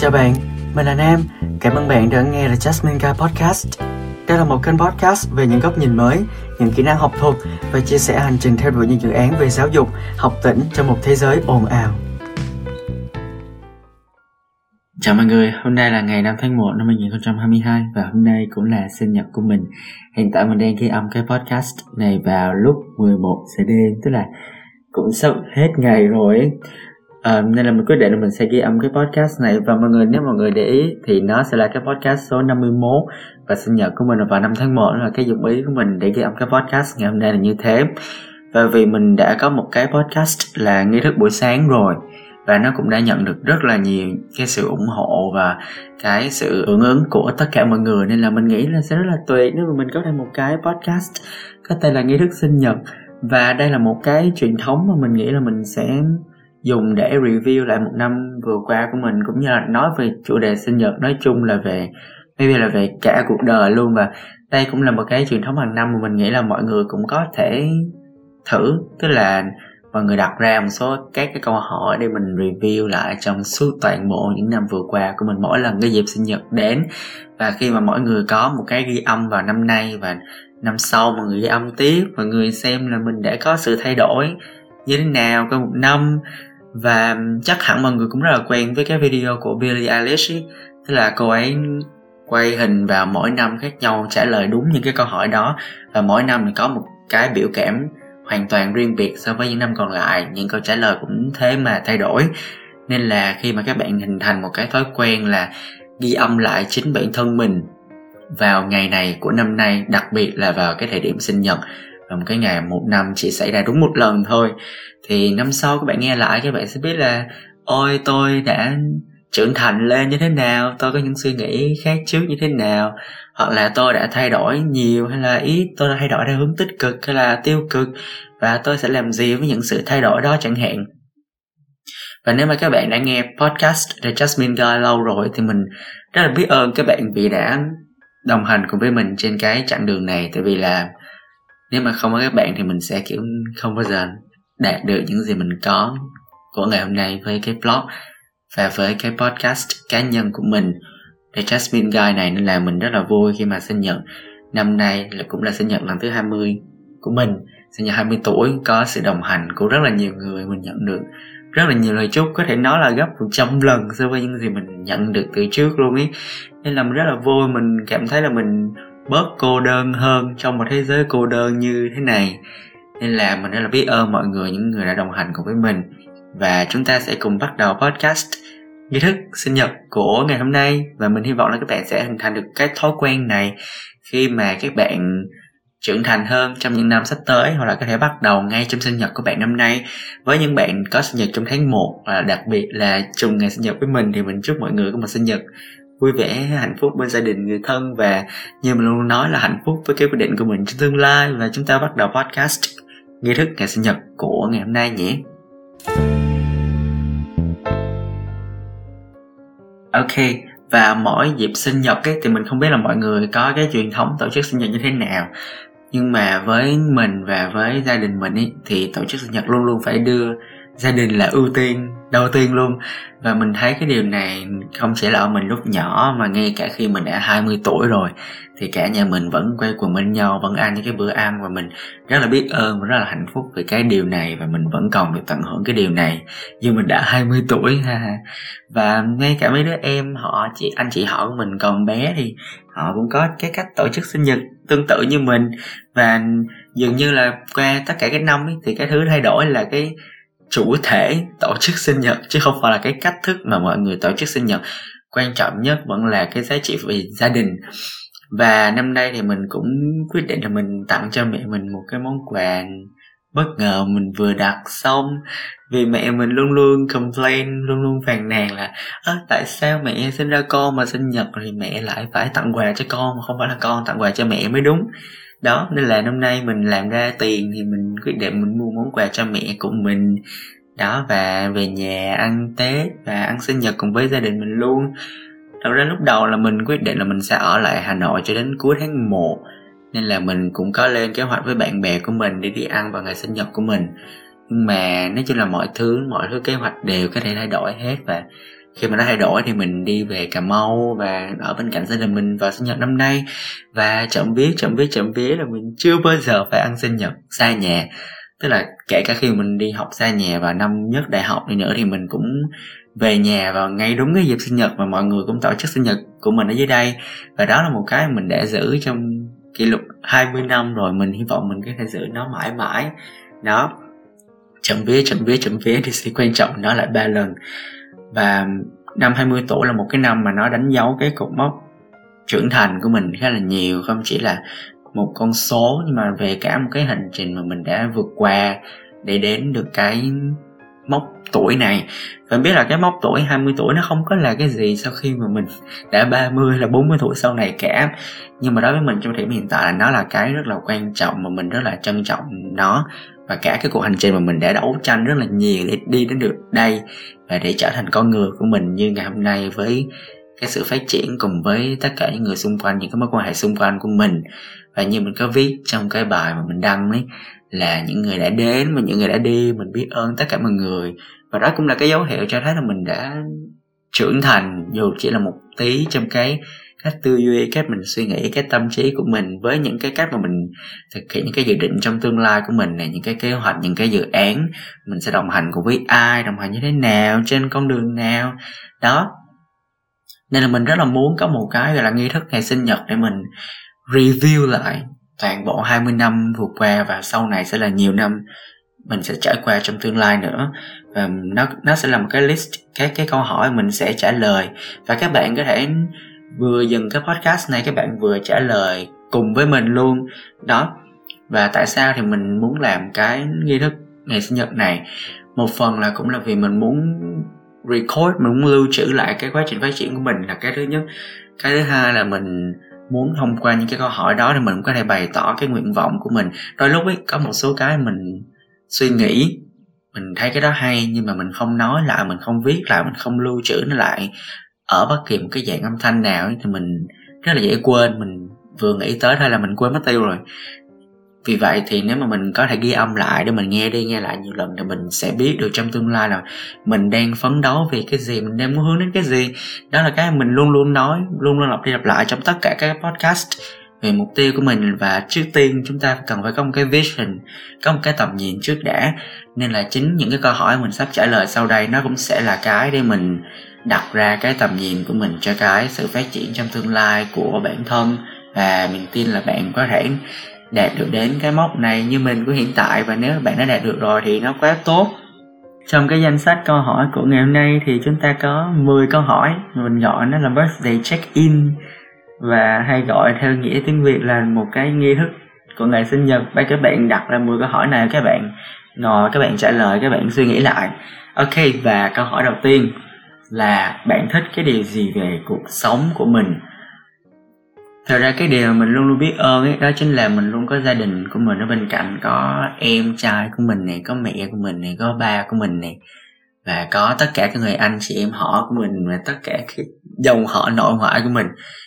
Chào bạn, mình là Nam. Cảm ơn bạn đã nghe The Jasmine Guy Podcast. Đây là một kênh podcast về những góc nhìn mới, những kỹ năng học thuật và chia sẻ hành trình theo đuổi những dự án về giáo dục, học tỉnh trong một thế giới ồn ào. Chào mọi người, hôm nay là ngày 5 tháng 1 năm 2022 và hôm nay cũng là sinh nhật của mình. Hiện tại mình đang ghi âm cái podcast này vào lúc 11 giờ đêm, tức là cũng sắp hết ngày rồi À, nên là mình quyết định là mình sẽ ghi âm cái podcast này. Và mọi người nếu mọi người để ý thì nó sẽ là cái podcast số 51 và sinh nhật của mình là vào năm tháng 1 là cái dụng ý của mình để ghi âm cái podcast ngày hôm nay là như thế. Và vì mình đã có một cái podcast là nghi thức buổi sáng rồi và nó cũng đã nhận được rất là nhiều cái sự ủng hộ và cái sự hưởng ứng của tất cả mọi người. Nên là mình nghĩ là sẽ rất là tuyệt nếu mà mình có thêm một cái podcast có tên là nghi thức sinh nhật. Và đây là một cái truyền thống mà mình nghĩ là mình sẽ dùng để review lại một năm vừa qua của mình, cũng như là nói về chủ đề sinh nhật, nói chung là về, maybe là về cả cuộc đời luôn. Và đây cũng là một cái truyền thống hàng năm mà mình nghĩ là mọi người cũng có thể thử. Tức là mọi người đặt ra một số các cái câu hỏi để mình review lại trong suốt toàn bộ những năm vừa qua của mình, mỗi lần cái dịp sinh nhật đến. Và khi mà mỗi người có một cái ghi âm vào năm nay và năm sau, mọi người ghi âm tiếp, mọi người xem là mình đã có sự thay đổi như thế nào có một năm và chắc hẳn mọi người cũng rất là quen với cái video của Billie Eilish ấy. tức là cô ấy quay hình vào mỗi năm khác nhau, trả lời đúng những cái câu hỏi đó. Và mỗi năm thì có một cái biểu cảm hoàn toàn riêng biệt so với những năm còn lại. Những câu trả lời cũng thế mà thay đổi. Nên là khi mà các bạn hình thành một cái thói quen là ghi âm lại chính bản thân mình vào ngày này của năm nay, đặc biệt là vào cái thời điểm sinh nhật và một cái ngày một năm chỉ xảy ra đúng một lần thôi. Thì năm sau các bạn nghe lại, các bạn sẽ biết là, ôi, tôi đã trưởng thành lên như thế nào, tôi có những suy nghĩ khác trước như thế nào, hoặc là tôi đã thay đổi nhiều, hay là ít tôi đã thay đổi theo hướng tích cực hay là tiêu cực, và tôi sẽ làm gì với những sự thay đổi đó chẳng hạn? Và nếu mà các bạn đã nghe podcast The Jasmine Guy lâu rồi thì mình rất là biết ơn các bạn vì đã đồng hành cùng với mình trên cái chặng đường này. Tại vì là nếu mà không có các bạn thì mình sẽ, kiểu, không bao giờ đạt được những gì mình có của ngày hôm nay với cái blog và với cái podcast cá nhân của mình. The Jasmine Guy này nên là mình rất là vui khi mà sinh nhật. Năm nay là cũng là sinh nhật lần thứ 20 của mình. Sinh nhật 20 tuổi, có sự đồng hành của rất là nhiều người mình nhận được. Rất là nhiều lời chúc, có thể nói là gấp 100 lần so với những gì mình nhận được từ trước luôn ý. Nên là mình rất là vui, mình cảm thấy là mình bớt cô đơn hơn trong một thế giới cô đơn như thế này. Nên là mình rất là biết ơn mọi người, những người đã đồng hành cùng với mình. Và chúng ta sẽ cùng bắt đầu podcast nghi thức sinh nhật của ngày hôm nay. Và mình hy vọng là các bạn sẽ hình thành được cái thói quen này khi mà các bạn trưởng thành hơn trong những năm sắp tới, hoặc là có thể bắt đầu ngay trong sinh nhật của bạn năm nay. Với những bạn có sinh nhật trong tháng 1 và đặc biệt là trùng ngày sinh nhật với mình, thì mình chúc mọi người có một sinh nhật vui vẻ hạnh phúc bên gia đình người thân và như mình luôn nói là hạnh phúc với cái quyết định của mình trong tương lai. Và chúng ta bắt đầu podcast nghi thức ngày sinh nhật của ngày hôm nay nhé. Ok và mỗi dịp sinh nhật ấy, thì mình không biết là mọi người có cái truyền thống tổ chức sinh nhật như thế nào. Nhưng mà với mình và với gia đình mình ấy, thì tổ chức sinh nhật luôn luôn phải đưa gia đình là ưu tiên đầu tiên luôn. Và mình thấy cái điều này không chỉ là ở mình lúc nhỏ mà ngay cả khi mình đã 20 tuổi rồi thì cả nhà mình vẫn quay quần bên nhau vẫn ăn những cái bữa ăn và mình rất là biết ơn và rất là hạnh phúc về cái điều này và mình vẫn còn được tận hưởng cái điều này. Nhưng mình đã 20 tuổi ha. Và ngay cả mấy đứa em họ chị anh chị họ của mình còn bé thì họ cũng có cái cách tổ chức sinh nhật tương tự như mình. Và dường như là qua tất cả cái năm ấy, thì cái thứ thay đổi là cái chủ thể tổ chức sinh nhật, chứ không phải là cái cách thức mà mọi người tổ chức sinh nhật. Quan trọng nhất vẫn là cái giá trị về gia đình. Và năm nay thì mình cũng quyết định là mình tặng cho mẹ mình một cái món quà bất ngờ mình vừa đặt xong. Vì mẹ mình luôn luôn complain, luôn luôn phàn nàn là tại sao mẹ sinh ra con mà sinh nhật? Thì mẹ lại phải tặng quà cho con, mà không phải là con, tặng quà cho mẹ mới đúng đó, nên là năm nay mình làm ra tiền thì mình quyết định mình mua món quà cho mẹ của mình. Đó, và về nhà ăn tết và ăn sinh nhật cùng với gia đình mình luôn. Thật ra lúc đầu là mình quyết định là mình sẽ ở lại hà nội cho đến cuối tháng 1 nên là mình cũng có lên kế hoạch với bạn bè của mình để đi ăn vào ngày sinh nhật của mình. Nhưng mà nói chung là mọi thứ mọi thứ kế hoạch đều có thể thay đổi hết và khi mà nó thay đổi thì mình đi về cà mau và ở bên cạnh gia đình mình vào sinh nhật năm nay. Và chậm biết chậm biết chậm viết là mình chưa bao giờ phải ăn sinh nhật xa nhà. Tức là kể cả khi mình đi học xa nhà vào năm nhất đại học đi nữa thì mình cũng về nhà vào ngay đúng cái dịp sinh nhật mà mọi người cũng tổ chức sinh nhật của mình ở dưới đây. Và đó là một cái mình đã giữ trong kỷ lục 20 năm rồi, mình hy vọng mình có thể giữ nó mãi mãi. Đó chậm vía chậm vía chậm vía thì sẽ quan trọng nó lại ba lần và năm 20 tuổi là một cái năm mà nó đánh dấu cái cột mốc trưởng thành của mình khá là nhiều, không chỉ là một con số, nhưng mà về cả một cái hành trình mà mình đã vượt qua để đến được cái mốc tuổi này. Và biết là cái mốc tuổi 20 tuổi nó không có là cái gì sau khi mà mình đã 30 là 40 tuổi sau này cả. Nhưng mà đối với mình trong thời điểm hiện tại là nó là cái rất là quan trọng mà mình rất là trân trọng nó và cả cái cuộc hành trình mà mình đã đấu tranh rất là nhiều để đi đến được đây và để trở thành con người của mình như ngày hôm nay với cái sự phát triển cùng với tất cả những người xung quanh, những cái mối quan hệ xung quanh của mình. Và như mình có viết trong cái bài mà mình đăng ấy, là những người đã đến và những người đã đi, mình biết ơn tất cả mọi người. Và đó cũng là cái dấu hiệu cho thấy là mình đã trưởng thành, dù chỉ là một tí trong cái cách tư duy cách mình suy nghĩ, cái tâm trí của mình với những cái cách mà mình thực hiện những cái dự định trong tương lai của mình này những cái kế hoạch, những cái dự án mình sẽ đồng hành cùng với ai, đồng hành như thế nào, trên con đường nào. Đó. Nên là mình rất là muốn có một cái gọi là nghi thức ngày sinh nhật để mình review lại toàn bộ 20 năm vừa qua và sau này sẽ là nhiều năm mình sẽ trải qua trong tương lai nữa. Và nó nó sẽ là một cái list các cái câu hỏi mình sẽ trả lời. Và các bạn có thể vừa dừng cái podcast này các bạn vừa trả lời cùng với mình luôn. Đó. Và tại sao thì mình muốn làm cái nghi thức ngày sinh nhật này? Một phần là cũng là vì mình muốn record, mình muốn lưu trữ lại cái quá trình phát triển của mình là cái thứ nhất. Cái thứ hai là mình muốn thông qua những cái câu hỏi đó thì mình cũng có thể bày tỏ cái nguyện vọng của mình. Đôi lúc ấy, có một số cái mình suy nghĩ, mình thấy cái đó hay nhưng mà mình không nói lại, mình không viết lại, mình không lưu trữ nó lại ở bất kỳ một cái dạng âm thanh nào ấy, thì mình rất là dễ quên mình vừa nghĩ tới thôi là mình quên mất tiêu rồi. Vì vậy thì nếu mà mình có thể ghi âm lại để mình nghe đi nghe lại nhiều lần thì mình sẽ biết được trong tương lai là mình đang phấn đấu vì cái gì mình đang muốn hướng đến cái gì. Đó là cái mình luôn luôn nói luôn luôn lặp đi lặp lại trong tất cả các podcast về mục tiêu của mình. Và trước tiên chúng ta cần phải có một cái vision có một cái tầm nhìn trước đã. Nên là chính những cái câu hỏi mình sắp trả lời sau đây nó cũng sẽ là cái để mình đặt ra cái tầm nhìn của mình cho cái sự phát triển trong tương lai của bản thân. Và mình tin là bạn có thể đạt được đến cái mốc này như mình của hiện tại. Và nếu bạn đã đạt được rồi thì nó quá tốt. Trong cái danh sách câu hỏi của ngày hôm nay thì chúng ta có 10 câu hỏi. Mình gọi nó là birthday check in và hay gọi theo nghĩa tiếng Việt là một cái nghi thức của ngày sinh nhật. Và các bạn đặt ra 10 câu hỏi này các bạn ngồi, các bạn trả lời, các bạn suy nghĩ lại. Ok, và câu hỏi đầu tiên là bạn thích cái điều gì về cuộc sống của mình. Thật ra cái điều mà mình luôn luôn biết ơn ấy, đó chính là mình luôn có gia đình của mình ở bên cạnh, có em trai của mình này, có mẹ của mình này, có ba của mình này, và có tất cả các người anh chị em họ của mình, và tất cả cái dòng họ nội ngoại của mình.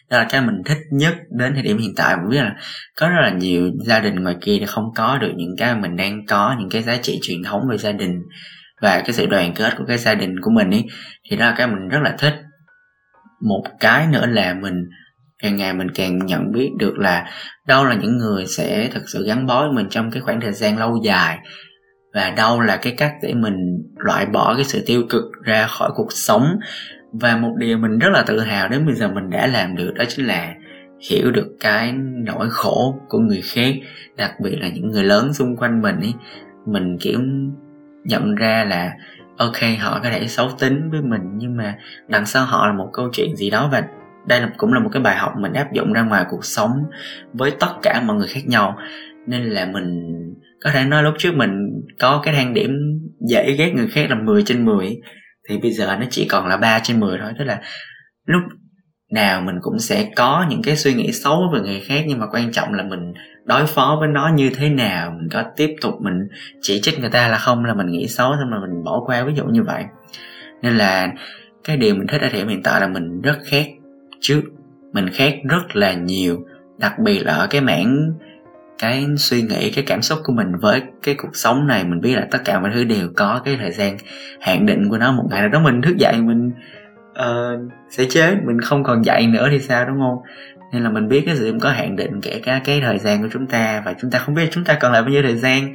Đó là cái mình thích nhất đến thời điểm hiện tại. Mình biết là có rất là nhiều gia đình ngoài kia thì không có được những cái mình đang có, những cái giá trị truyền thống về gia đình và cái sự đoàn kết của cái gia đình của mình ấy thì đó là cái mình rất là thích. Một cái nữa là mình, càng ngày mình càng nhận biết được là đâu là những người sẽ thực sự gắn bó với mình trong cái khoảng thời gian lâu dài, và đâu là cái cách để mình loại bỏ cái sự tiêu cực ra khỏi cuộc sống. Và một điều mình rất là tự hào đến bây giờ mình đã làm được đó chính là hiểu được cái nỗi khổ của người khác, đặc biệt là những người lớn xung quanh mình ấy mình, kiểu nhận ra là, ok, họ có thể xấu tính với mình, nhưng mà đằng sau họ là một câu chuyện gì đó và đây là, cũng là một cái bài học mình áp dụng ra ngoài cuộc sống với tất cả mọi người khác nhau. Nên là mình có thể nói lúc trước mình có cái thang điểm dễ ghét người khác là 10 trên 10 thì bây giờ nó chỉ còn là 3 trên 10 thôi. Tức là lúc nào mình cũng sẽ có những cái suy nghĩ xấu về người khác, nhưng mà quan trọng là mình đối phó với nó như thế nào, mình có tiếp tục mình chỉ trích người ta là không, là mình nghĩ xấu, xong mà mình bỏ qua, ví dụ như vậy. Nên là cái điều mình thích ở điểm hiện tại là mình rất khác chứ mình khác rất là nhiều, đặc biệt là ở cái mảng cái suy nghĩ, cái cảm xúc của mình với cái cuộc sống này. Mình biết là tất cả mọi thứ đều có cái thời gian hạn định của nó, một ngày nào đó mình thức dậy mình uh, sẽ chết mình không còn dạy nữa thì sao đúng không? Nên là mình biết cái sự có hạn định kể cả cái thời gian của chúng ta và chúng ta không biết chúng ta còn lại bao nhiêu thời gian.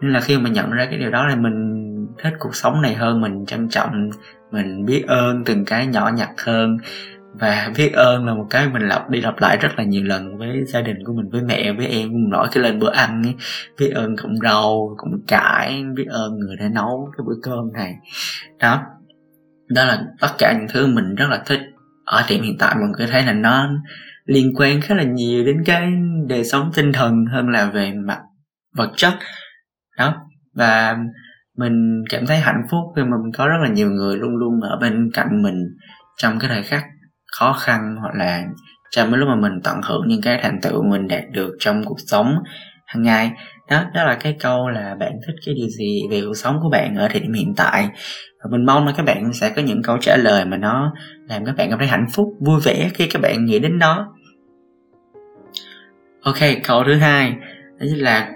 Nên là khi mà nhận ra cái điều đó là mình thích cuộc sống này hơn mình trân trọng mình biết ơn từng cái nhỏ nhặt hơn. Và biết ơn là một cái mình lặp đi lặp lại rất là nhiều lần với gia đình của mình với mẹ với em mình nói cái lên bữa ăn ấy. Biết ơn cọng rau cọng cải biết ơn người đã nấu cái bữa cơm này. Đó đó là tất cả những thứ mình rất là thích. Ở điểm hiện tại mình có thấy là nó liên quan khá là nhiều đến cái đời sống tinh thần hơn là về mặt vật chất. Đó. Và mình cảm thấy hạnh phúc khi mà mình có rất là nhiều người luôn luôn ở bên cạnh mình trong cái thời khắc khó khăn hoặc là trong cái lúc mà mình tận hưởng những cái thành tựu mình đạt được trong cuộc sống hàng ngày. Đó đó là cái câu là bạn thích cái điều gì về cuộc sống của bạn ở thời điểm hiện tại? Và mình mong là các bạn sẽ có những câu trả lời mà nó làm các bạn cảm thấy hạnh phúc, vui vẻ khi các bạn nghĩ đến nó. Ok, câu thứ hai, đó là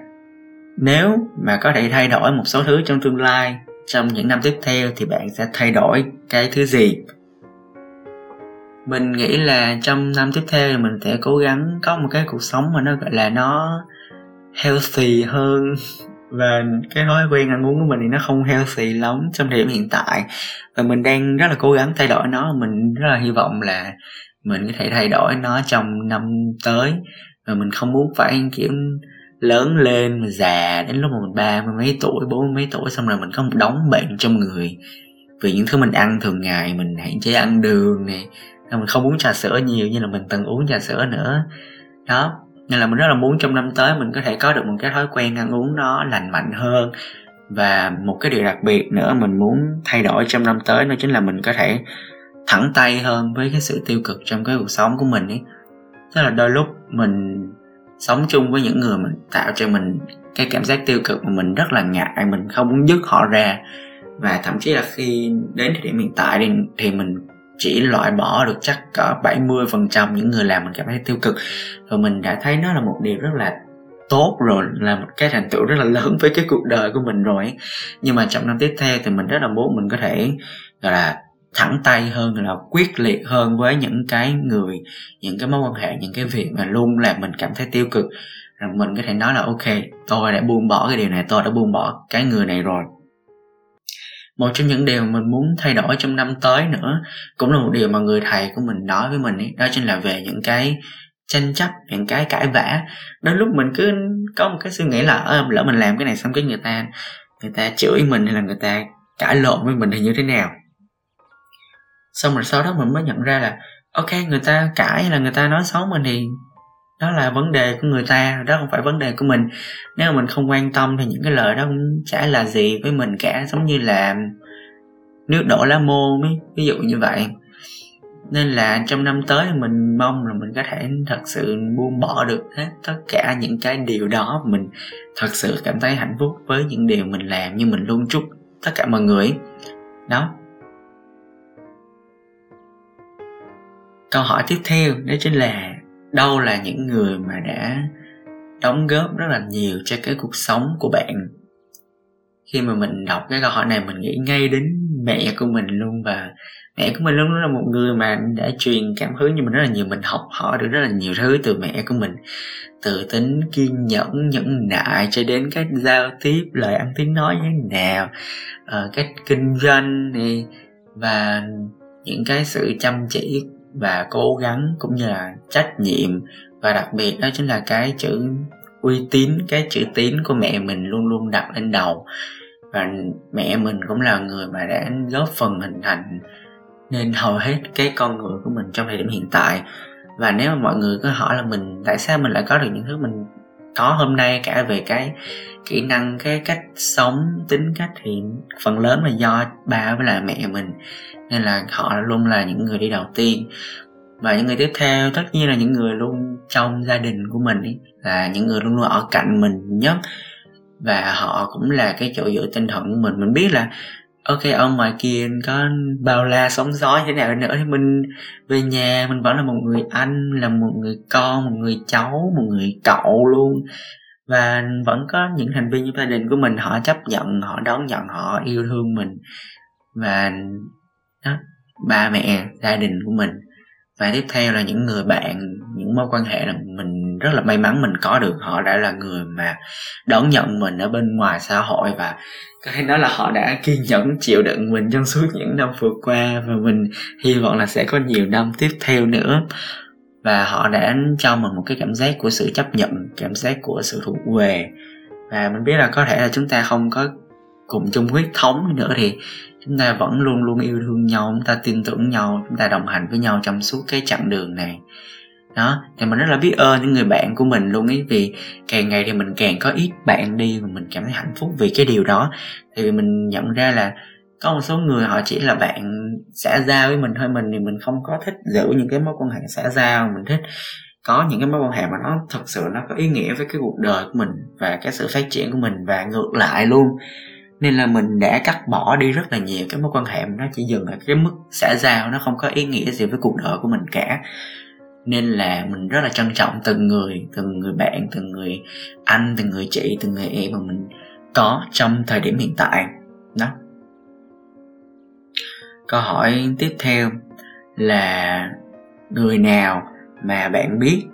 nếu mà có thể thay đổi một số thứ trong tương lai, trong những năm tiếp theo thì bạn sẽ thay đổi cái thứ gì? Mình nghĩ là trong năm tiếp theo thì mình sẽ cố gắng có một cái cuộc sống mà nó gọi là nó healthy hơn và cái thói quen ăn uống của mình thì nó không healthy lắm trong thời điểm hiện tại. Và mình đang rất là cố gắng thay đổi nó. Mình rất là hy vọng là mình có thể thay đổi nó trong năm tới. Và mình không muốn phải, kiểu, lớn lên mà già đến lúc mà mình ba mươi mấy tuổi, bốn mươi mấy tuổi xong rồi mình có một đống bệnh trong người. Vì những thứ mình ăn thường ngày mình hạn chế ăn đường này mình không uống trà sữa nhiều như là mình từng uống trà sữa nữa. Đó nên là mình rất là muốn trong năm tới mình có thể có được một cái thói quen ăn uống nó lành mạnh hơn. Và một cái điều đặc biệt nữa mình muốn thay đổi trong năm tới đó chính là mình có thể thẳng tay hơn với cái sự tiêu cực trong cái cuộc sống của mình ấy. Tức là đôi lúc mình sống chung với những người mình tạo cho mình cái cảm giác tiêu cực mà mình rất là ngại mình không muốn dứt họ ra. Và thậm chí là khi đến thời điểm hiện tại thì, thì mình chỉ loại bỏ được chắc cỡ 70% những người làm mình cảm thấy tiêu cực. Và mình đã thấy nó là một điều rất là tốt rồi, là một cái thành tựu rất là lớn với cái cuộc đời của mình rồi nhưng mà trong năm tiếp theo thì mình rất là muốn mình có thể, gọi là, thẳng tay hơn là, quyết liệt hơn với những cái người, những cái mối quan hệ, những cái việc mà luôn làm mình cảm thấy tiêu cực. Rằng mình có thể nói là, ok, tôi đã buông bỏ cái điều này, tôi đã buông bỏ cái người này rồi một trong những điều mình muốn thay đổi trong năm tới nữa cũng là một điều mà người thầy của mình nói với mình ấy, đó chính là về những cái tranh chấp những cái cãi vã. Đến lúc mình cứ có một cái suy nghĩ là ờ, lỡ mình làm cái này xong cái người ta người ta chửi mình hay là người ta cãi lộn với mình thì như thế nào? Xong rồi sau đó mình mới nhận ra là ok người ta cãi hay là người ta nói xấu mình thì đó là vấn đề của người ta đó không phải vấn đề của mình. Nếu mà mình không quan tâm thì những cái lời đó cũng chả là gì với mình cả giống như là nước đổ lá mô ấy, ví dụ như vậy. Nên là trong năm tới mình mong là mình có thể thật sự buông bỏ được hết tất cả những cái điều đó. Mình thật sự cảm thấy hạnh phúc với những điều mình làm như mình luôn chúc tất cả mọi người. Đó. Câu hỏi tiếp theo đó chính là đâu là những người mà đã đóng góp rất là nhiều cho cái cuộc sống của bạn. Khi mà mình đọc cái câu hỏi này, mình nghĩ ngay đến mẹ của mình luôn và mẹ của mình luôn là một người mà đã truyền cảm hứng cho mình rất là nhiều, mình học hỏi được rất là nhiều thứ từ mẹ của mình. Từ tính kiên nhẫn nhẫn nại cho đến cách giao tiếp, lời ăn tiếng nói như thế nào ờ, cách kinh doanh này và những cái sự chăm chỉ và cố gắng cũng như là trách nhiệm. Và đặc biệt đó chính là cái chữ uy tín, cái chữ tín của mẹ mình luôn luôn đặt lên đầu. Và mẹ mình cũng là người mà đã góp phần hình thành nên hầu hết cái con người của mình trong thời điểm hiện tại. Và nếu mà mọi người cứ hỏi là mình, tại sao mình lại có được những thứ mình có hôm nay cả về cái kỹ năng cái cách sống tính cách thì phần lớn là do ba với lại mẹ mình. Nên là họ luôn là những người đi đầu tiên. Và những người tiếp theo tất nhiên là những người luôn trong gia đình của mình ấy, là những người luôn luôn ở cạnh mình nhất. Và họ cũng là cái chỗ dựa tinh thần của mình. Mình biết là ok, ông ngoài kia có bao la sóng gió thế nào nữa? Thì mình về nhà, mình vẫn là một người anh, là một người con, một người cháu, một người cậu luôn. Và vẫn có những thành viên trong gia đình của mình, họ chấp nhận, họ đón nhận, họ yêu thương mình. Và đó, ba mẹ, gia đình của mình. Và tiếp theo là những người bạn, những mối quan hệ là mình rất là may mắn mình có được họ đã là người mà đón nhận mình ở bên ngoài xã hội và có thể nói là họ đã kiên nhẫn chịu đựng mình trong suốt những năm vừa qua và mình hy vọng là sẽ có nhiều năm tiếp theo nữa. Và họ đã cho mình một cái cảm giác của sự chấp nhận, cảm giác của sự thuộc về. Và mình biết là có thể là chúng ta không có cùng chung huyết thống nữa thì chúng ta vẫn luôn luôn yêu thương nhau, chúng ta tin tưởng nhau, chúng ta đồng hành với nhau trong suốt cái chặng đường này đó, thì mình rất là biết ơn những người bạn của mình luôn ấy, vì càng ngày thì mình càng có ít bạn đi và mình cảm thấy hạnh phúc vì cái điều đó. Thì mình nhận ra là có một số người họ chỉ là bạn xã giao với mình thôi, mình thì mình không có thích giữ những cái mối quan hệ xã giao, mình thích có những cái mối quan hệ mà nó thật sự nó có ý nghĩa với cái cuộc đời của mình và cái sự phát triển của mình và ngược lại luôn. Nên là mình đã cắt bỏ đi rất là nhiều cái mối quan hệ nó chỉ dừng ở cái mức xã giao, nó không có ý nghĩa gì với cuộc đời của mình cả nên là mình rất là trân trọng từng người từng người bạn, từng người anh, từng người chị, từng người em mà mình có trong thời điểm hiện tại. Đó. Câu hỏi tiếp theo là người nào mà bạn biết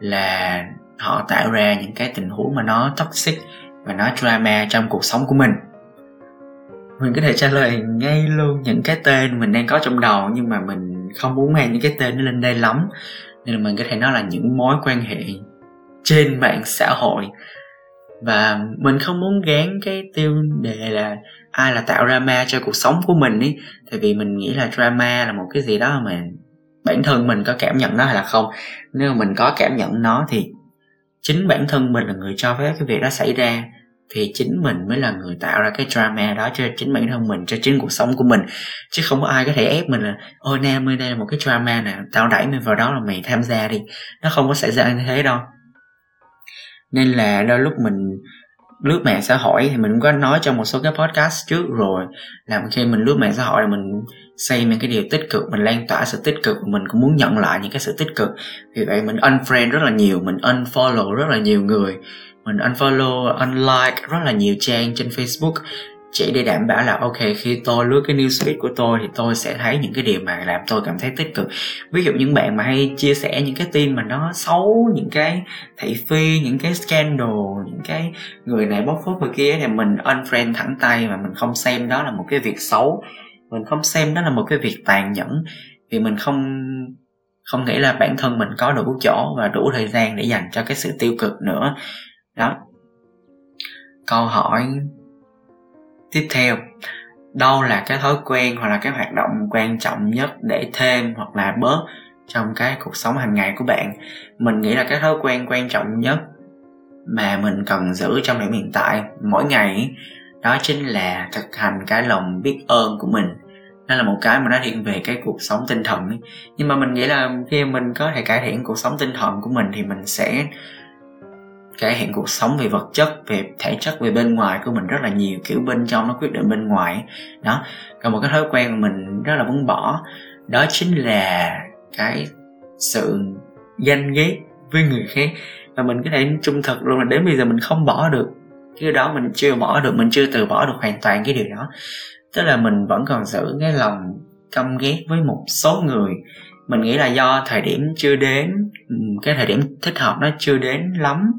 là họ tạo ra những cái tình huống mà nó toxic và nó drama trong cuộc sống của mình? Mình có thể trả lời ngay luôn những cái tên mình đang có trong đầu nhưng mà mình không muốn mang những cái tên nó lên đây lắm nên là mình có thể nói là những mối quan hệ trên mạng xã hội. Và mình không muốn gán cái tiêu đề là ai là tạo drama cho cuộc sống của mình ý. Tại vì mình nghĩ là drama là một cái gì đó mà bản thân mình có cảm nhận nó hay là không. Nếu mà mình có cảm nhận nó thì chính bản thân mình là người cho phép cái việc đó xảy ra thì chính mình mới là người tạo ra cái drama đó, cho chính bản thân mình, cho chính cuộc sống của mình. Chứ không có ai có thể ép mình là, ôi, nam ơi, đây là một cái drama nè, tao đẩy mày vào đó là mày tham gia đi. Nó không có xảy ra như thế đâu. Nên là đôi lúc mình, lướt mạng xã hội thì mình cũng có nói trong một số cái podcast trước rồi, là khi mình lướt mạng xã hội là mình xây những cái điều tích cực, mình lan tỏa sự tích cực, mình cũng muốn nhận lại những cái sự tích cực. Vì vậy mình unfriend rất là nhiều, mình unfollow rất là nhiều người mình unfollow, unlike rất là nhiều trang trên facebook chỉ để đảm bảo là, ok, khi tôi lướt cái newsfeed của tôi thì tôi sẽ thấy những cái điều mà làm tôi cảm thấy tích cực. Ví dụ những bạn mà hay chia sẻ những cái tin mà nó xấu, những cái thị phi, những cái scandal, những cái người này bóc phốt người kia thì mình unfriend thẳng tay mà mình không xem đó là một cái việc xấu. Mình không xem đó là một cái việc tàn nhẫn. Vì mình không không nghĩ là bản thân mình có đủ chỗ và đủ thời gian để dành cho cái sự tiêu cực nữa đó. Câu hỏi tiếp theo. Đâu là cái thói quen hoặc là cái hoạt động quan trọng nhất để thêm hoặc là bớt trong cái cuộc sống hàng ngày của bạn? Mình nghĩ là cái thói quen quan trọng nhất mà mình cần giữ trong điểm hiện tại, mỗi ngày, đó chính là thực hành cái lòng biết ơn của mình. Nó là một cái mà nó hiện về cái cuộc sống tinh thần nhưng mà mình nghĩ là khi mình có thể cải thiện cuộc sống tinh thần của mình thì mình sẽ cải thiện cuộc sống về vật chất, về thể chất, về bên ngoài của mình rất là nhiều, kiểu bên trong nó quyết định bên ngoài. Đó. Còn một cái thói quen mà mình rất là muốn bỏ, đó chính là cái sự ganh ghét với người khác. Và mình có thể trung thực luôn là đến bây giờ mình không bỏ được. Cái đó mình chưa bỏ được, mình chưa từ bỏ được hoàn toàn cái điều đó. Tức là mình vẫn còn giữ cái lòng căm ghét với một số người. Mình nghĩ là do thời điểm chưa đến cái thời điểm thích hợp nó chưa đến lắm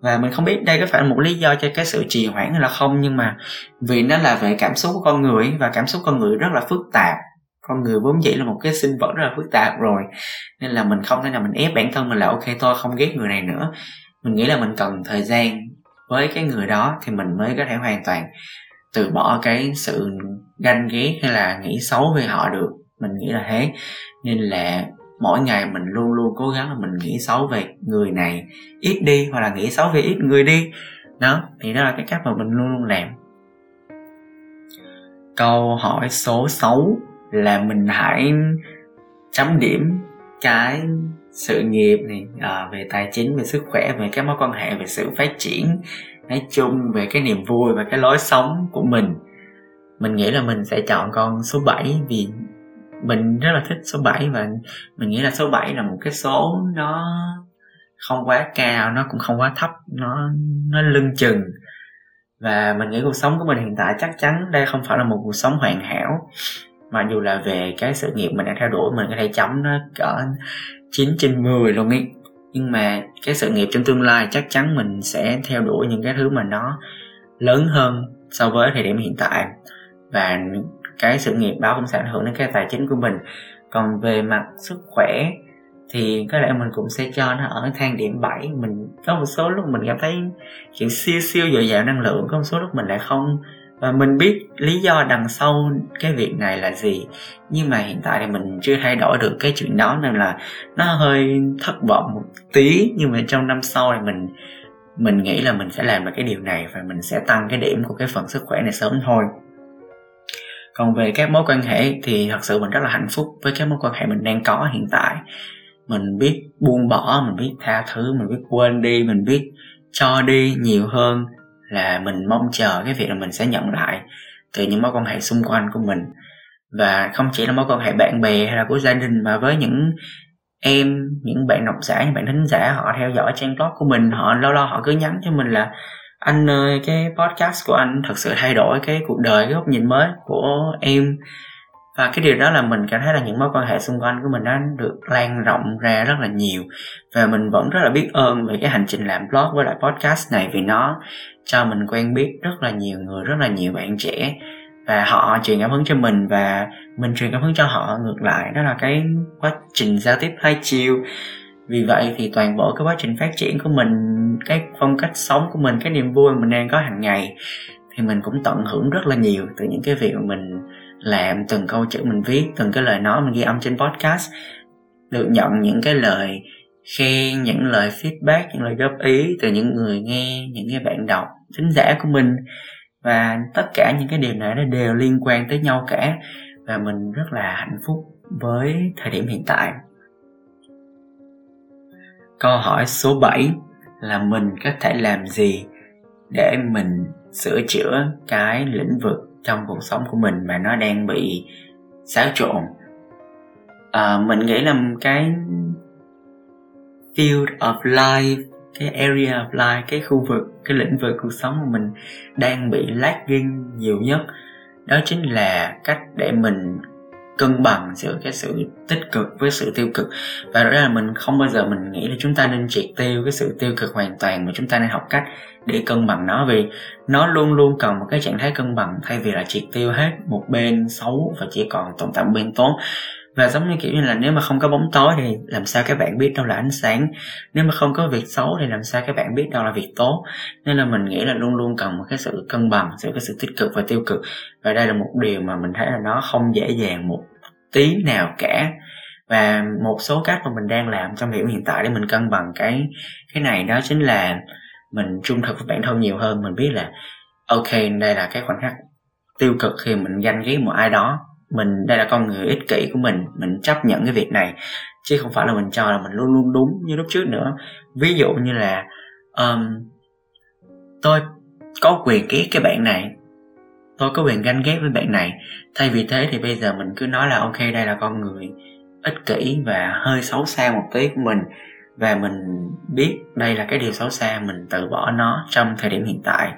và mình không biết đây có phải là một lý do cho cái sự trì hoãn hay là không, nhưng mà vì nó là về cảm xúc của con người và cảm xúc con người rất là phức tạp. Con người vốn dĩ là một cái sinh vật rất là phức tạp rồi, nên là mình không thể nào mình ép bản thân mình là, ok tôi không ghét người này nữa. Mình nghĩ là mình cần thời gian với cái người đó thì mình mới có thể hoàn toàn từ bỏ cái sự ganh ghét hay là nghĩ xấu về họ được. Mình nghĩ là thế. Nên là mỗi ngày mình luôn luôn cố gắng là mình nghĩ xấu về người này ít đi hoặc là nghĩ xấu về ít người đi. Đó thì đó là cái cách mà mình luôn luôn làm. Câu hỏi số 6 là mình hãy chấm điểm cái sự nghiệp này à, về tài chính về sức khỏe về các mối quan hệ về sự phát triển nói chung về cái niềm vui và cái lối sống của mình. Mình nghĩ là mình sẽ chọn con số 7 vì mình rất là thích số 7 và mình nghĩ là số 7 là một cái số nó không quá cao, nó cũng không quá thấp, nó nó lưng chừng. Và mình nghĩ cuộc sống của mình hiện tại chắc chắn đây không phải là một cuộc sống hoàn hảo. Mà dù là về cái sự nghiệp mình đang theo đuổi, mình có thể chấm nó cỡ 9 trên 10 luôn ý. Nhưng mà cái sự nghiệp trong tương lai chắc chắn mình sẽ theo đuổi những cái thứ mà nó lớn hơn so với thời điểm hiện tại. Và cái sự nghiệp đó cũng sẽ ảnh hưởng đến cái tài chính của mình. Còn về mặt sức khỏe thì có lẽ mình cũng sẽ cho nó ở thang điểm 7 mình có một số lúc mình cảm thấy kiểu siêu siêu dồi dào năng lượng, có một số lúc mình lại không. Và mình biết lý do đằng sau cái việc này là gì. Nhưng mà hiện tại thì mình chưa thay đổi được cái chuyện đó nên là nó hơi thất vọng một tí. Nhưng mà trong năm sau thì mình mình nghĩ là mình sẽ làm được cái điều này và mình sẽ tăng cái điểm của cái phần sức khỏe này sớm thôi còn về các mối quan hệ thì thật sự mình rất là hạnh phúc với các mối quan hệ mình đang có hiện tại. Mình biết buông bỏ, mình biết tha thứ, mình biết quên đi, mình biết cho đi nhiều hơn là mình mong chờ cái việc là mình sẽ nhận lại từ những mối quan hệ xung quanh của mình. Và không chỉ là mối quan hệ bạn bè hay là của gia đình mà với những em, những bạn độc giả, những bạn thính giả họ theo dõi trang blog của mình, họ lâu lâu họ cứ nhắn cho mình là anh ơi, cái podcast của anh thật sự thay đổi cái cuộc đời, cái góc nhìn mới của em. Và cái điều đó là mình cảm thấy là những mối quan hệ xung quanh của mình đã được lan rộng ra rất là nhiều. Và mình vẫn rất là biết ơn về cái hành trình làm blog với lại podcast này vì nó cho mình quen biết rất là nhiều người, rất là nhiều bạn trẻ. Và họ truyền cảm hứng cho mình và mình truyền cảm hứng cho họ ngược lại. Đó là cái quá trình giao tiếp hai chiều vì vậy thì toàn bộ cái quá trình phát triển của mình, cái phong cách sống của mình, cái niềm vui mình đang có hàng ngày thì mình cũng tận hưởng rất là nhiều từ những cái việc mà mình làm, từng câu chữ mình viết, từng cái lời nói mình ghi âm trên podcast. Được nhận những cái lời khen, những lời feedback, những lời góp ý từ những người nghe, những cái bạn đọc, thính giả của mình. Và tất cả những cái điều này nó đều liên quan tới nhau cả. Và mình rất là hạnh phúc với thời điểm hiện tại câu hỏi số 7 là mình có thể làm gì để mình sửa chữa cái lĩnh vực trong cuộc sống của mình mà nó đang bị xáo trộn? À, mình nghĩ là cái field of life cái area of life cái khu vực cái lĩnh vực cuộc sống của mình đang bị lagging nhiều nhất đó chính là cách để mình cân bằng giữa cái sự tích cực với sự tiêu cực. Và đó là mình không bao giờ mình nghĩ là chúng ta nên triệt tiêu cái sự tiêu cực hoàn toàn mà chúng ta nên học cách để cân bằng nó, vì nó luôn luôn cần một cái trạng thái cân bằng thay vì là triệt tiêu hết một bên xấu và chỉ còn tồn tại một bên tốt và giống như kiểu như là nếu mà không có bóng tối thì làm sao các bạn biết đâu là ánh sáng. Nếu mà không có việc xấu thì làm sao các bạn biết đâu là việc tốt. Nên là mình nghĩ là luôn luôn cần một cái sự cân bằng giữa cái sự tích cực và tiêu cực. Và đây là một điều mà mình thấy là nó không dễ dàng một tí nào cả. Và một số cách mà mình đang làm trong điểm hiện tại để mình cân bằng cái cái này đó chính là mình trung thực với bản thân nhiều hơn. Mình biết là, ok, đây là cái khoảnh khắc tiêu cực khi mình ganh ghét một ai đó mình đây là con người ích kỷ của mình mình chấp nhận cái việc này. Chứ không phải là mình cho là mình luôn luôn đúng như lúc trước nữa. Ví dụ như là um, tôi có quyền ghét cái bạn này tôi có quyền ganh ghét với bạn này. Thay vì thế thì bây giờ mình cứ nói là ok đây là con người ích kỷ và hơi xấu xa một tí của mình. Và mình biết đây là cái điều xấu xa mình từ bỏ nó trong thời điểm hiện tại.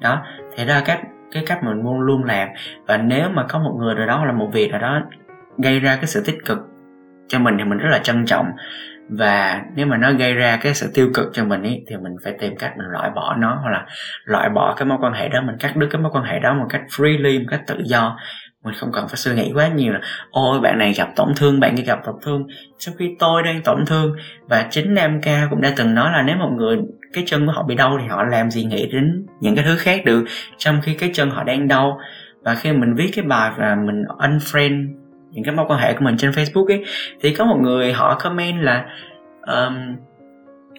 Đó thì đó là cách cái cách mình luôn luôn làm. Và nếu mà có một người nào đó là một việc nào đó gây ra cái sự tích cực cho mình thì mình rất là trân trọng. Và nếu mà nó gây ra cái sự tiêu cực cho mình ý, thì mình phải tìm cách mình loại bỏ nó hoặc là loại bỏ cái mối quan hệ đó mình cắt đứt cái mối quan hệ đó một cách freely một cách tự do mình không cần phải suy nghĩ quá nhiều là ôi bạn này gặp tổn thương bạn kia gặp tổn thương. Sau khi tôi đang tổn thương và chính nam ca cũng đã từng nói là nếu một người cái chân của họ bị đau thì họ làm gì nghĩ đến những cái thứ khác được. Trong khi cái chân họ đang đau và khi mình viết cái bài và mình unfriend những cái mối quan hệ của mình trên facebook ấy thì có một người họ comment là um,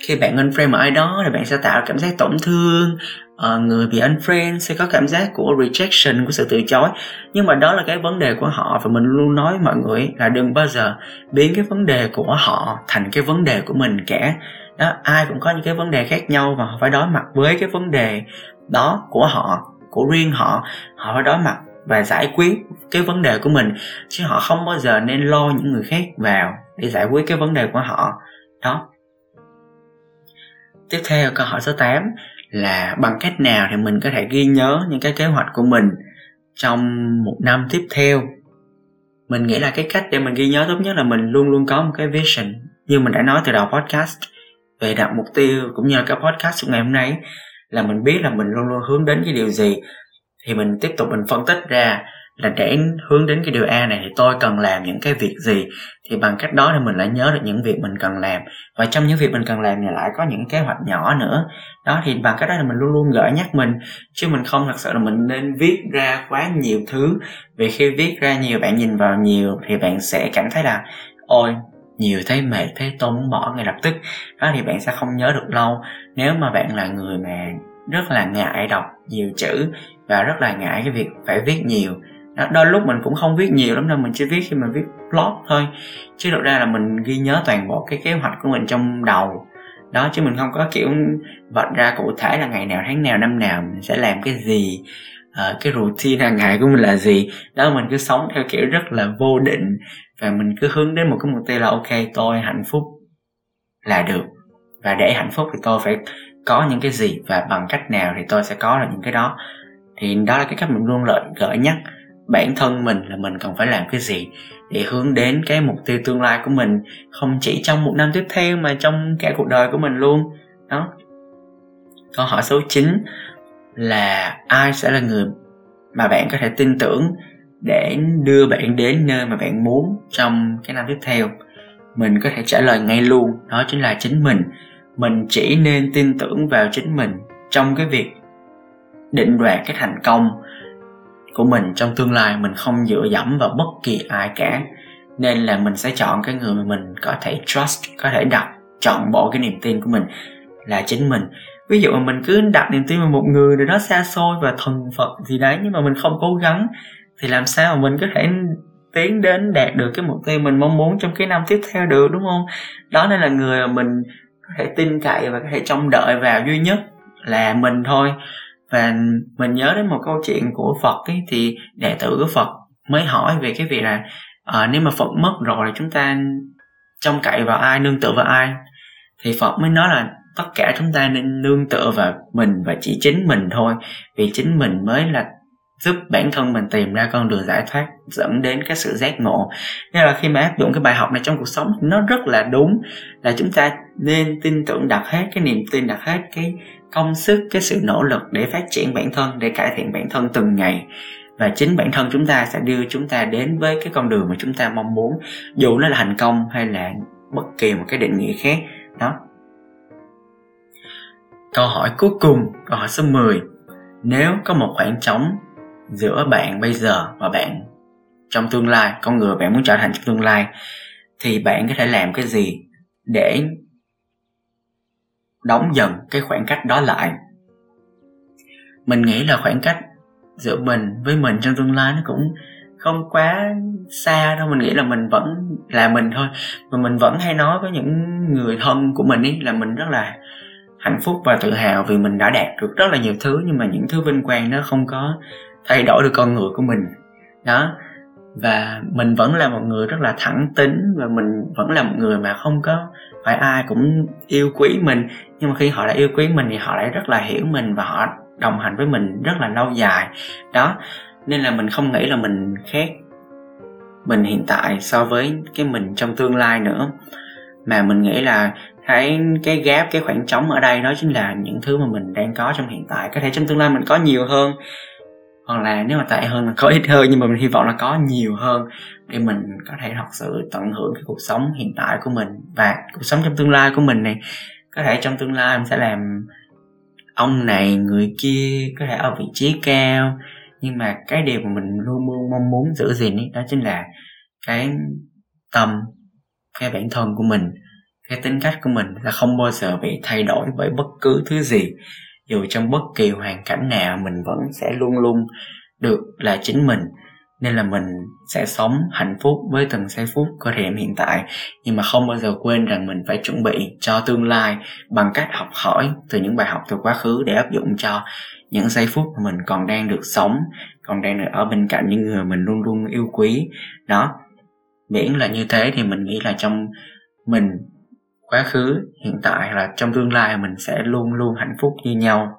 khi bạn unfriend ở ai đó thì bạn sẽ tạo cảm giác tổn thương uh, người bị unfriend sẽ có cảm giác của rejection của sự từ chối. Nhưng mà đó là cái vấn đề của họ và mình luôn nói mọi người là đừng bao giờ biến cái vấn đề của họ thành cái vấn đề của mình cả. Đó ai cũng có những cái vấn đề khác nhau và họ phải đối mặt với cái vấn đề đó của họ của riêng họ. Họ phải đối mặt và giải quyết cái vấn đề của mình chứ họ không bao giờ nên lo những người khác vào để giải quyết cái vấn đề của họ. Đó. Tiếp theo câu hỏi số 8 là bằng cách nào thì mình có thể ghi nhớ những cái kế hoạch của mình trong một năm tiếp theo. Mình nghĩ là cái cách để mình ghi nhớ tốt nhất là mình luôn luôn có một cái vision. Như mình đã nói từ đầu podcast, về đặt mục tiêu cũng như là cái podcast của ngày hôm nay, là mình biết là mình luôn luôn hướng đến cái điều gì, thì mình tiếp tục mình phân tích ra là để hướng đến cái điều A này thì tôi cần làm những cái việc gì? Thì bằng cách đó thì mình lại nhớ được những việc mình cần làm. Và trong những việc mình cần làm thì lại có những kế hoạch nhỏ nữa. Đó, thì bằng cách đó là mình luôn luôn gợi nhắc mình. Chứ mình không thật sự là mình nên viết ra quá nhiều thứ. Vì khi viết ra nhiều, bạn nhìn vào nhiều thì bạn sẽ cảm thấy là, ôi, nhiều thấy mệt thấy tôi muốn bỏ ngay lập tức. Đó, thì bạn sẽ không nhớ được lâu. Nếu mà bạn là người mà rất là ngại đọc nhiều chữ và rất là ngại cái việc phải viết nhiều đó, đôi lúc mình cũng không viết nhiều lắm đâu mình chỉ viết khi mình viết blog thôi. Chứ thực ra là mình ghi nhớ toàn bộ cái kế hoạch của mình trong đầu. Đó chứ mình không có kiểu vạch ra cụ thể là ngày nào tháng nào năm nào mình sẽ làm cái gì uh, cái routine hàng ngày của mình là gì. Đó mình cứ sống theo kiểu rất là vô định và mình cứ hướng đến một cái mục tiêu là ok tôi hạnh phúc là được. Và để hạnh phúc thì tôi phải có những cái gì và bằng cách nào thì tôi sẽ có được những cái đó. Thì đó là cái cách mình luôn lợi gợi nhắc bản thân mình là mình cần phải làm cái gì để hướng đến cái mục tiêu tương lai của mình, không chỉ trong một năm tiếp theo mà trong cả cuộc đời của mình luôn. Đó. Câu hỏi số 9 là ai sẽ là người mà bạn có thể tin tưởng để đưa bạn đến nơi mà bạn muốn trong cái năm tiếp theo? Mình có thể trả lời ngay luôn, đó chính là chính mình. Mình chỉ nên tin tưởng vào chính mình trong cái việc định đoạt cái thành công của mình trong tương lai mình không dựa dẫm vào bất kỳ ai cả. Nên là mình sẽ chọn cái người mà mình có thể trust, có thể đặt chọn bộ cái niềm tin của mình là chính mình. Ví dụ mà mình cứ đặt niềm tin vào một người nào đó xa xôi và thần phật gì đấy, nhưng mà mình không cố gắng, thì làm sao mà mình có thể tiến đến đạt được cái mục tiêu mình mong muốn trong cái năm tiếp theo được, đúng không? Đó nên là người mà mình có thể tin cậy và có thể trông đợi vào duy nhất là mình thôi và mình nhớ đến một câu chuyện của phật ấy, thì đệ tử của phật mới hỏi về cái việc là à, nếu mà phật mất rồi thì chúng ta trông cậy vào ai nương tựa vào ai? Thì phật mới nói là tất cả chúng ta nên nương tựa vào mình và chỉ chính mình thôi vì chính mình mới là giúp bản thân mình tìm ra con đường giải thoát dẫn đến cái sự giác ngộ. Nên là khi mà áp dụng cái bài học này trong cuộc sống nó rất là đúng là chúng ta nên tin tưởng đặt hết cái niềm tin đặt hết cái công sức, cái sự nỗ lực để phát triển bản thân, để cải thiện bản thân từng ngày. Và chính bản thân chúng ta sẽ đưa chúng ta đến với cái con đường mà chúng ta mong muốn, dù nó là thành công hay là bất kỳ một cái định nghĩa khác. Đó. Câu hỏi cuối cùng, câu hỏi số 10 nếu có một khoảng trống giữa bạn bây giờ và bạn trong tương lai, con người bạn muốn trở thành trong tương lai, thì bạn có thể làm cái gì để đóng dần cái khoảng cách đó lại. Mình nghĩ là khoảng cách giữa mình với mình trong tương lai nó cũng không quá xa đâu, mình nghĩ là mình vẫn là mình thôi. Mà mình vẫn hay nói với những người thân của mình ấy là mình rất là hạnh phúc và tự hào vì mình đã đạt được rất là nhiều thứ, nhưng mà những thứ vinh quang nó không có thay đổi được con người của mình. Đó. Và mình vẫn là một người rất là thẳng tính và mình vẫn là một người mà không có phải ai cũng yêu quý mình. Nhưng mà khi họ đã yêu quý mình thì họ lại rất là hiểu mình và họ đồng hành với mình rất là lâu dài. Đó, nên là mình không nghĩ là mình khác mình hiện tại so với cái mình trong tương lai nữa. Mà mình nghĩ là cái cái gap, cái khoảng trống ở đây đó chính là những thứ mà mình đang có trong hiện tại. Có thể trong tương lai mình có nhiều hơn hoặc là nếu mà tệ hơn là có ít hơn nhưng mà mình hy vọng là có nhiều hơn để mình có thể thật sự tận hưởng cái cuộc sống hiện tại của mình và cuộc sống trong tương lai của mình này. Có thể trong tương lai mình sẽ làm ông này người kia có thể ở vị trí cao. Nhưng mà cái điều mà mình luôn luôn mong muốn giữ gìn ấy, đó chính là cái tâm cái bản thân của mình cái tính cách của mình là không bao giờ bị thay đổi bởi bất cứ thứ gì dù trong bất kỳ hoàn cảnh nào mình vẫn sẽ luôn luôn được là chính mình. Nên là mình sẽ sống hạnh phúc với từng giây phút của thời điểm hiện tại. Nhưng mà không bao giờ quên rằng mình phải chuẩn bị cho tương lai bằng cách học hỏi từ những bài học từ quá khứ để áp dụng cho những giây phút mà mình còn đang được sống, còn đang được ở bên cạnh những người mình luôn luôn yêu quý. Đó, miễn là như thế thì mình nghĩ là trong mình quá khứ hiện tại là trong tương lai mình sẽ luôn luôn hạnh phúc như nhau.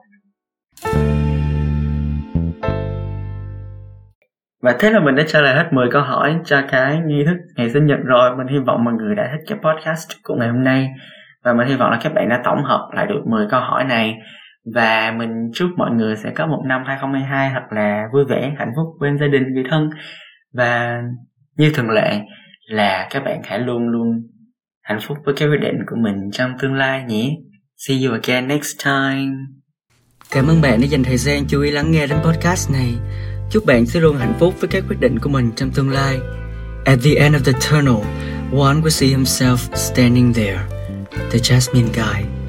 Và thế là mình đã trả lời hết 10 câu hỏi cho cái nghi thức ngày sinh nhật rồi. Mình hy vọng mọi người đã thích cái podcast của ngày hôm nay. Và mình hy vọng là các bạn đã tổng hợp lại được 10 câu hỏi này. Và mình chúc mọi người sẽ có một năm 2022 thật là vui vẻ, hạnh phúc bên gia đình, người thân. Và như thường lệ là các bạn hãy luôn luôn hạnh phúc với cái quyết định của mình trong tương lai nhé. See you again next time. Cảm ơn bạn đã dành thời gian chú ý lắng nghe đến podcast này. Chúc bạn sẽ luôn hạnh phúc với các quyết định của mình trong tương lai. At the end of the tunnel, one will see himself standing there, the Jasmine guy.